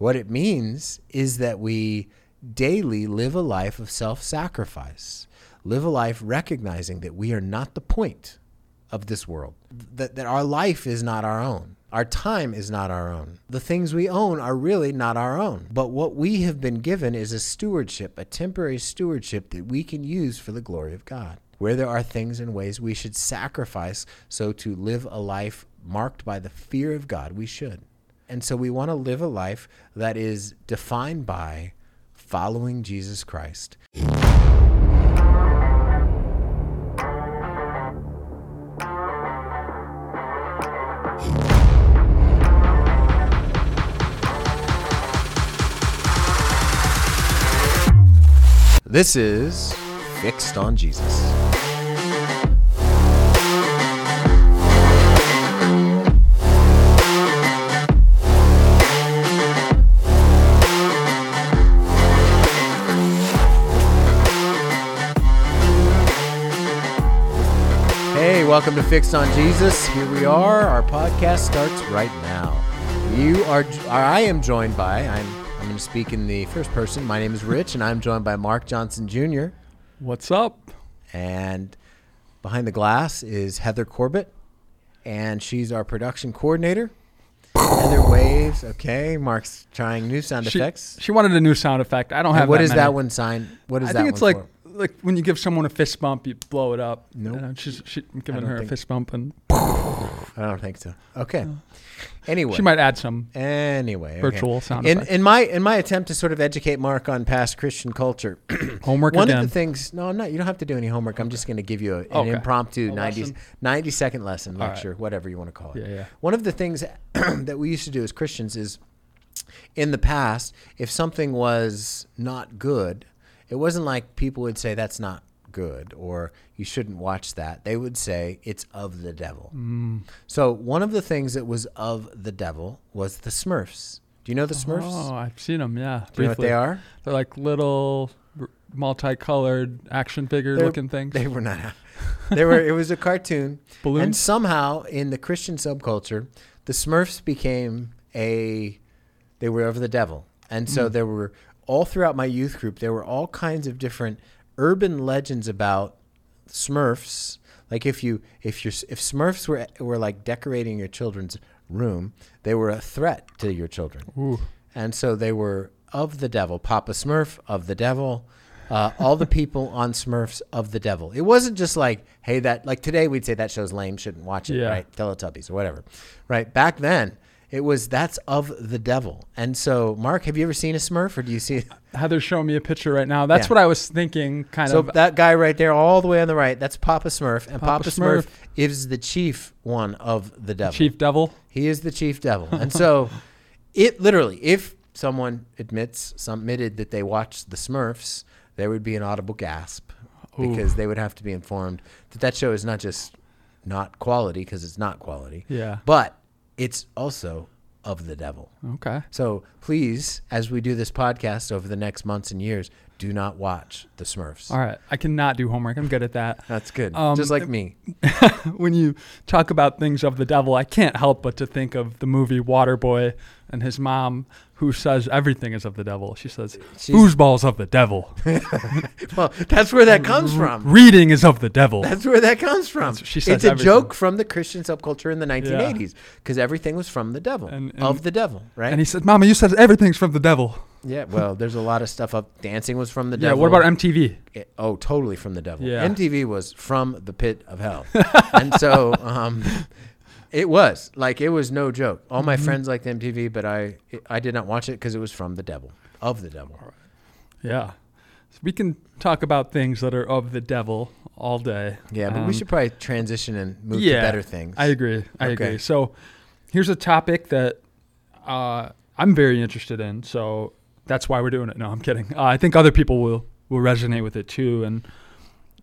What it means is that we daily live a life of self sacrifice, live a life recognizing that we are not the point of this world, that, that our life is not our own. Our time is not our own. The things we own are really not our own. But what we have been given is a stewardship, a temporary stewardship that we can use for the glory of God. Where there are things and ways we should sacrifice so to live a life marked by the fear of God, we should. And so we want to live a life that is defined by following Jesus Christ. This is Fixed on Jesus. Welcome to Fixed on Jesus. Here we are. Our podcast starts right now. You are, I am joined by, I'm, I'm going to speak in the first person. My name is Rich, and I'm joined by Mark Johnson Jr. What's up? And behind the glass is Heather Corbitt, and she's our production coordinator. Heather waves. Okay, Mark's trying new sound She, effects. she wanted a new sound effect. I don't have. And what that is many. that one sign? What is I that I think it's like for? Like when you give someone a fist bump, you blow it up. Nope. She's she, I'm giving her a fist bump, and I don't think so. Okay. Oh. Anyway, she might add some Anyway, okay. virtual sound In in my in my attempt to sort of educate Mark on past Christian culture, Homework one again. of the things. No, I'm not. You don't have to do any homework. I'm just going to give you a, an Okay. impromptu A 90, lesson? 90 second lesson, All right. lecture, whatever you want to call it. yeah, yeah. One of the things that we used to do as Christians is in the past, if something was not good, it wasn't like people would say that's not good or you shouldn't watch that. They would say it's of the devil. Mm. So one of the things that was of the devil was the Smurfs. Do you know the Smurfs? Oh, I've seen them. Yeah, Do you know what they are? They're like little multicolored action figure They're- looking things. They were not. They were. It was a cartoon, Balloons. and somehow in the Christian subculture, the Smurfs became a. They were of the devil, and so Mm. there were all throughout my youth group. There were all kinds of different urban legends about Smurfs. Like if you if you if Smurfs were were like decorating your children's room, they were a threat to your children. Ooh. And so they were of the devil. Papa Smurf of the devil. Uh, all the people on Smurfs of the devil. It wasn't just like, hey, that like today we'd say that show's lame, shouldn't watch it, Yeah. right? Teletubbies or whatever, right? Back then, it was that's of the devil. And so, Mark, have you ever seen a Smurf, or do you see? Heather's showing me a picture right now. That's Yeah. what I was thinking. Kind So of. So that guy right there, all the way on the right, that's Papa Smurf, and Papa, Papa Smurf. Smurf. is the chief one of the devil. Chief Devil. He is the chief devil. And so it literally, if someone admits, some admitted that they watched the Smurfs, there would be an audible gasp Ooh. because they would have to be informed that that show is not just not quality because it's not quality, Yeah. but it's also of the devil. Okay. So please, as we do this podcast over the next months and years, do not watch the Smurfs. All right. I cannot do homework. I'm good at that. That's good. Um, just like me. when you talk about things of the devil, I can't help but to think of the movie Waterboy and his mom, who says everything is of the devil. She says, She's- "Foosball's of the devil. Well, that's where that comes from. Reading is of the devil." That's where that comes from. She says it's a everything. joke from the Christian subculture in the 1980s because everything was from the devil, And- and- of the devil, right? And he said, "Mama, you said everything's from the devil." yeah, well, there's a lot of stuff up. Dancing was from the devil. Yeah. devil. What about MTV? It- oh, totally from the devil. Yeah. MTV was from the pit of hell, and so um, it was like it was no joke. All my Mhm. friends liked MTV, but I I did not watch it because it was from the devil, of the devil. Yeah. So we can talk about things that are of the devil all day. Yeah, but Um, we should probably transition and move yeah, to better things. I agree. I Okay. agree. So here's a topic that uh, I'm very interested in. So that's why we're doing it. No, I'm kidding. Uh, I think other people will will resonate with it too. And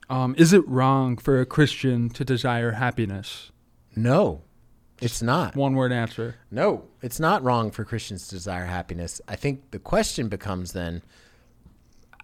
um, is it wrong for a Christian to desire happiness? no, it's not. One word answer. No, it's not wrong for Christians to desire happiness. I think the question becomes then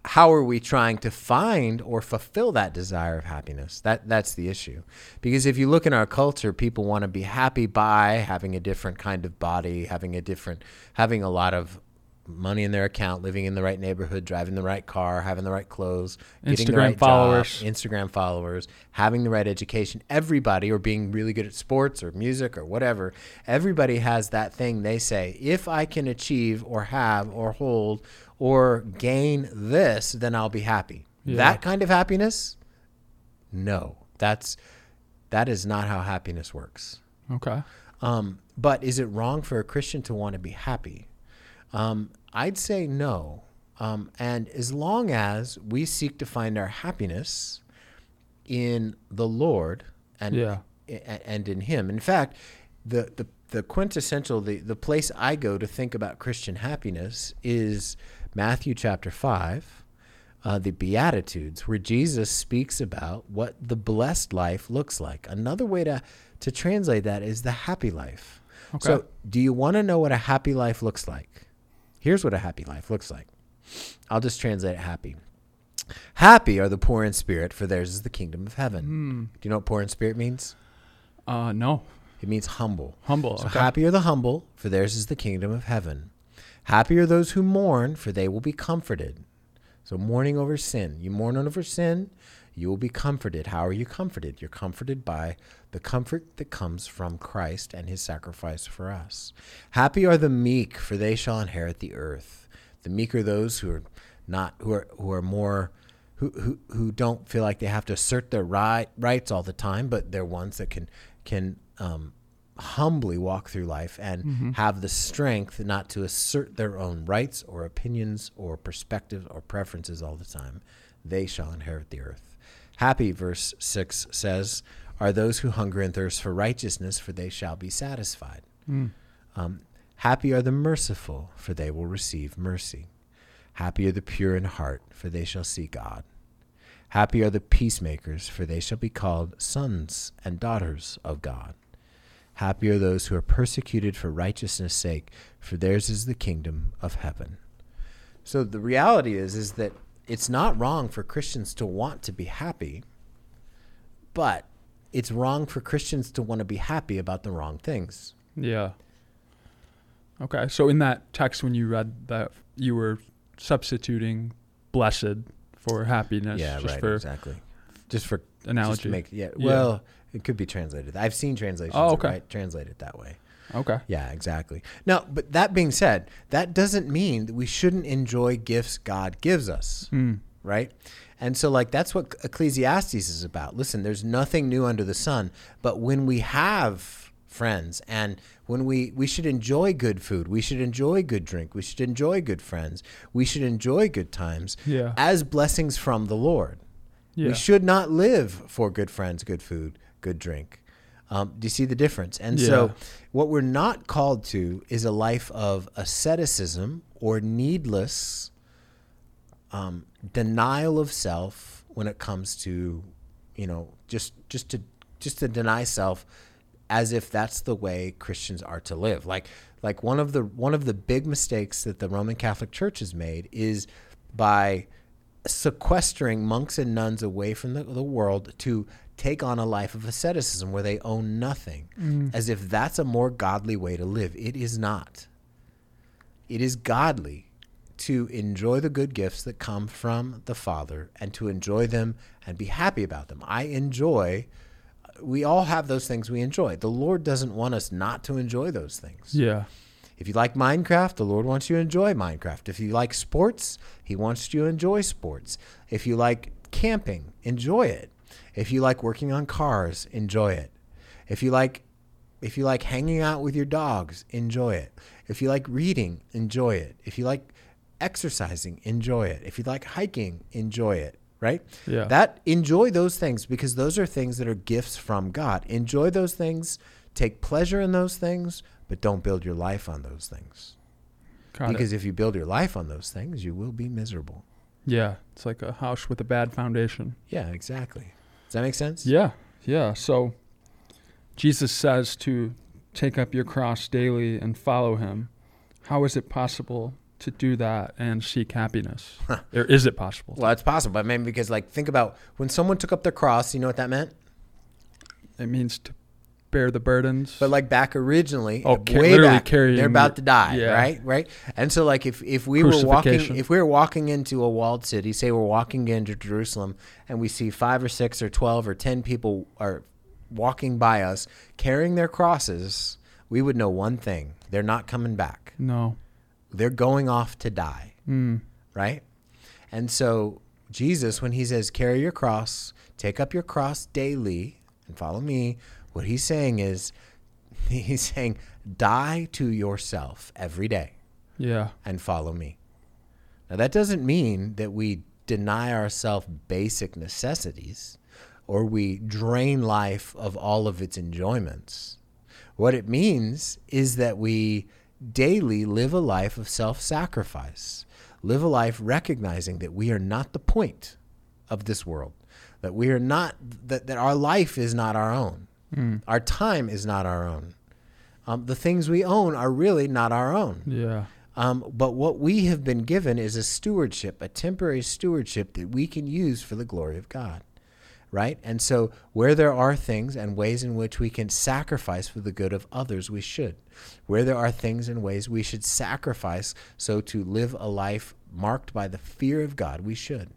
how are we trying to find or fulfill that desire of happiness? That that's the issue. Because if you look in our culture, people want to be happy by having a different kind of body, having a different having a lot of money in their account, living in the right neighborhood, driving the right car, having the right clothes, getting the Instagram right followers. job, Instagram followers, having the right education. Everybody, or being really good at sports or music or whatever, everybody has that thing they say, if I can achieve or have or hold or gain this, then I'll be happy. Yeah. That kind of happiness? No. That's that is not how happiness works. Okay. Um, but is it wrong for a Christian to want to be happy? Um, I'd say no. Um, and as long as we seek to find our happiness in the Lord and Yeah. and in Him. In fact, the the, the quintessential the, the place I go to think about Christian happiness is Matthew chapter five, uh, the Beatitudes, where Jesus speaks about what the blessed life looks like. Another way to to translate that is the happy life. Okay. So, do you want to know what a happy life looks like? Here's what a happy life looks like. I'll just translate it happy. Happy are the poor in spirit, for theirs is the kingdom of heaven. Hmm. Do you know what poor in spirit means? Uh, no. It means humble. Humble. So okay. happy are the humble, for theirs is the kingdom of heaven. Happy are those who mourn, for they will be comforted. So mourning over sin. You mourn over sin, you will be comforted. How are you comforted? You're comforted by the comfort that comes from Christ and his sacrifice for us. Happy are the meek, for they shall inherit the earth. The meek are those who are not who are who are more who, who, who don't feel like they have to assert their right, rights all the time, but they're ones that can can um, humbly walk through life and have the strength not to assert their own rights or opinions or perspectives or preferences all the time. They shall inherit the earth. Happy, verse 6 says, are those who hunger and thirst for righteousness, for they shall be satisfied. Um, happy are the merciful, for they will receive mercy. Happy are the pure in heart, for they shall see God. Happy are the peacemakers, for they shall be called sons and daughters of God. Happy are those who are persecuted for righteousness' sake, for theirs is the kingdom of heaven. So the reality is is that it's not wrong for Christians to want to be happy, but it's wrong for Christians to want to be happy about the wrong things. Yeah. Okay. So in that text, when you read that, you were substituting blessed for happiness. yeah, just right, for exactly. Just for just analogy. to make yeah, Yeah. well, it could be translated. I've seen translations Oh, okay. right, translated it that way. Okay. Yeah, exactly. Now, but that being said, that doesn't mean that we shouldn't enjoy gifts God gives us, Hmm. right? And so, like, that's what Ecclesiastes is about. Listen, there's nothing new under the sun, but when we have friends and when we we should enjoy good food, we should enjoy good drink, we should enjoy good friends, we should enjoy good times Yeah. as blessings from the Lord. Yeah. We should not live for good friends, good food, good drink. Um, do you see the difference? And so, what we're not called to is a life of asceticism or needless um, denial of self when it comes to, you know, just just to just to deny self as if that's the way Christians are to live. Like like one of the one of the big mistakes that the Roman Catholic Church has made is by sequestering monks and nuns away from the, the world to take on a life of asceticism where they own nothing mm. as if that's a more godly way to live. It is not. It is godly to enjoy the good gifts that come from the Father and to enjoy them and be happy about them. I enjoy, we all have those things we enjoy. The Lord doesn't want us not to enjoy those things. Yeah. If you like Minecraft, the Lord wants you to enjoy Minecraft. If you like sports, He wants you to enjoy sports. If you like camping, enjoy it. If you like working on cars, enjoy it. If you like if you like hanging out with your dogs, enjoy it. If you like reading, enjoy it. If you like exercising, enjoy it. If you like hiking, enjoy it, right? Yeah. That enjoy those things because those are things that are gifts from God. Enjoy those things, take pleasure in those things, but don't build your life on those things. Got it. because if you build your life on those things, you will be miserable. Yeah. It's like a house with a bad foundation. Yeah, exactly. Does that make sense? Yeah. Yeah. So Jesus says to take up your cross daily and follow him. How is it possible to do that and seek happiness? or is it possible? Well, it's possible. I mean, because like think about when someone took up their cross. You know what that meant? It means to bear the burdens. But like back originally, Oh, ca- way literally back, carrying they're about to die, yeah. right? Right. And so like if if we were walking, if we were walking into a walled city, say we're walking into Jerusalem, and we see five or six or twelve or ten people are walking by us carrying their crosses, we would know one thing: they're not coming back. no. They're going off to die, Mm. right? And so Jesus, when he says, "Carry your cross, take up your cross daily, and follow me," what he's saying is, he's saying, die to yourself every day Yeah. and follow me. Now, that doesn't mean that we deny ourselves basic necessities or we drain life of all of its enjoyments. What it means is that we daily live a life of self sacrifice, live a life recognizing that we are not the point of this world, that we are not, that, that our life is not our own, our time is not our own. Um, the things we own are really not our own. Yeah. Um, but what we have been given is a stewardship, a temporary stewardship that we can use for the glory of God. Right? And so, where there are things and ways in which we can sacrifice for the good of others, we should. Where there are things and ways we should sacrifice so to live a life marked by the fear of God, we should.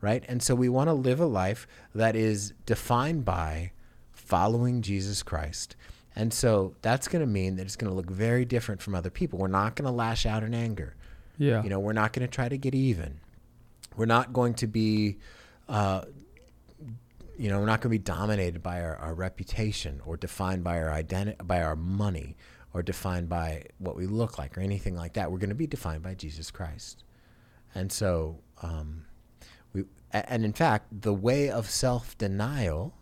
Right? And so, we want to live a life that is defined by following Jesus Christ. And so that's going to mean that it's going to look very different from other people. We're not going to lash out in anger. Yeah. You know, we're not going to try to get even. We're not going to be, uh, you know, we're not going to be dominated by our, our reputation or defined by our identity, by our money, or defined by what we look like or anything like that. We're going to be defined by Jesus Christ. And so, um, we, and in fact, the way of self denial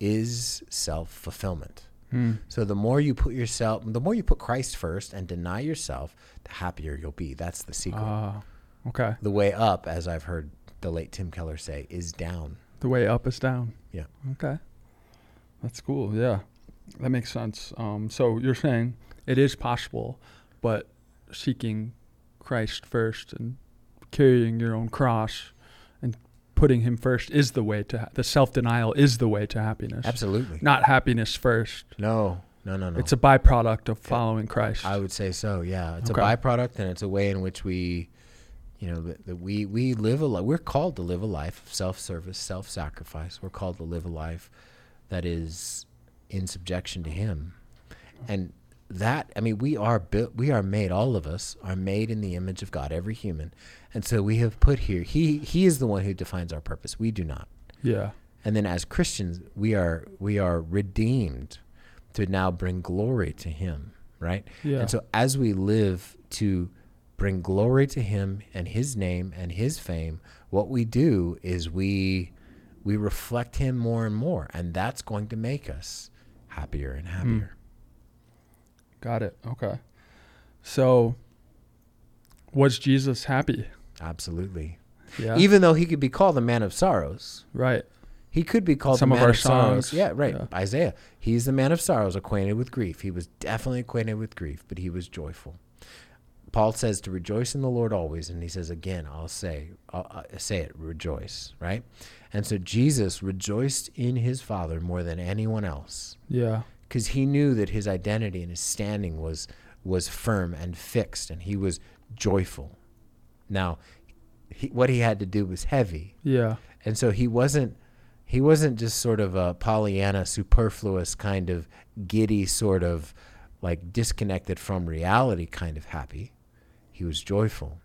is self fulfillment. Hmm. So the more you put yourself, the more you put Christ first and deny yourself, the happier you'll be. That's the secret. Ah, okay. the way up, as I've heard the late Tim Keller say, is down. The way up is down. Yeah. Okay. That's cool. Yeah. That makes sense. Um, so you're saying it is possible, but seeking Christ first and carrying your own cross putting him first is the way to ha- the self-denial is the way to happiness. Absolutely. Not happiness first. No, no, no, no. It's a byproduct of following Christ. I would say so. Yeah, it's Okay. a byproduct, and it's a way in which we, you know, that, that we we live a life. We're called to live a life of self-service, self-sacrifice. We're called to live a life that is in subjection to Him, and that I mean, we are built. We are made. All of us are made in the image of God. Every human, and so we have put here. He He is the one who defines our purpose. We do not. yeah. And then as Christians, we are we are redeemed to now bring glory to him, right? Yeah. And so as we live to bring glory to him and his name and his fame, what we do is we we reflect him more and more, and that's going to make us happier and happier. Hmm. Got it. Okay. So was Jesus happy? Absolutely. Yeah. Even though he could be called the man of sorrows, right. He could be called Some the of our of, sorrows. songs, Yeah, right. yeah. Isaiah. He's the man of sorrows, acquainted with grief. He was definitely acquainted with grief, but he was joyful. Paul says to rejoice in the Lord always, and he says again, I'll say, I'll, i say it, rejoice, right? And so Jesus rejoiced in his Father more than anyone else Yeah. Because he knew that his identity and his standing was was firm and fixed, and he was joyful. Now, he, what he had to do was heavy, Yeah. and so he wasn't he wasn't just sort of a Pollyanna superfluous kind of giddy sort of like disconnected from reality kind of happy. He was joyful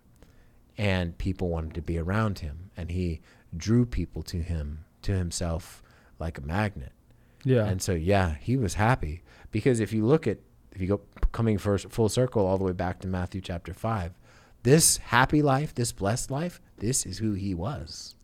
and people wanted to be around him and he drew people to him to himself like a magnet. Yeah. And so yeah, he was happy because if you look at if you go coming first full circle all the way back to Matthew chapter 5, this happy life, this blessed life, this is who he was.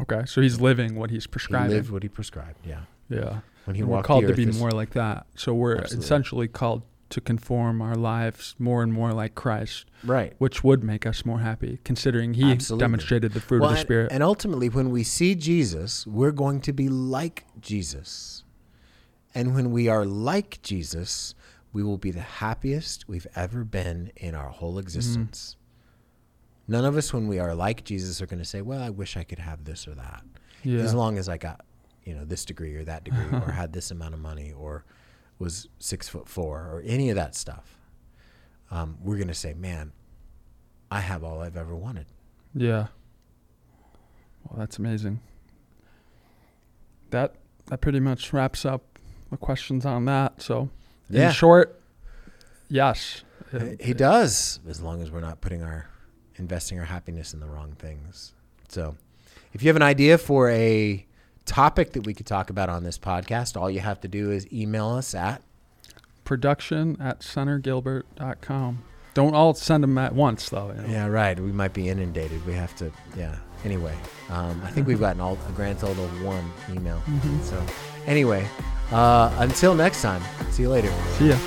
okay. So he's living what he's prescribed. He lived what he prescribed. Yeah. yeah. When he And we're called to be more like that. So we're Absolutely. essentially called to conform our lives more and more like Christ, right. which would make us more happy, considering He Absolutely. demonstrated the fruit Well, of the and- Spirit. And ultimately, when we see Jesus, we're going to be like Jesus. And when we are like Jesus, we will be the happiest we've ever been in our whole mm-hmm. existence. None of us, when we are like Jesus, are going to say, Well, I wish I could have this or that. yeah. As long as I got you know, this degree or that degree, or had this amount of money, or was six foot four, or any of that stuff, um, we're going to say, man, I have all I've ever wanted. Yeah. Well, that's amazing. That that pretty much wraps up the questions on that. So, Yeah. in short, yes. He does, as long as we're not putting our investing our happiness in the wrong things. So, if you have an idea for a topic that we could talk about on this podcast, all you have to do is email us at Production at centergilbert.com. Don't all send them at once, though. you know. yeah, right. We might be inundated. We have to, yeah. Anyway, um, I think we've gotten all a grand total of one email. Mhm. So, anyway, uh, until next time, see you later. See ya.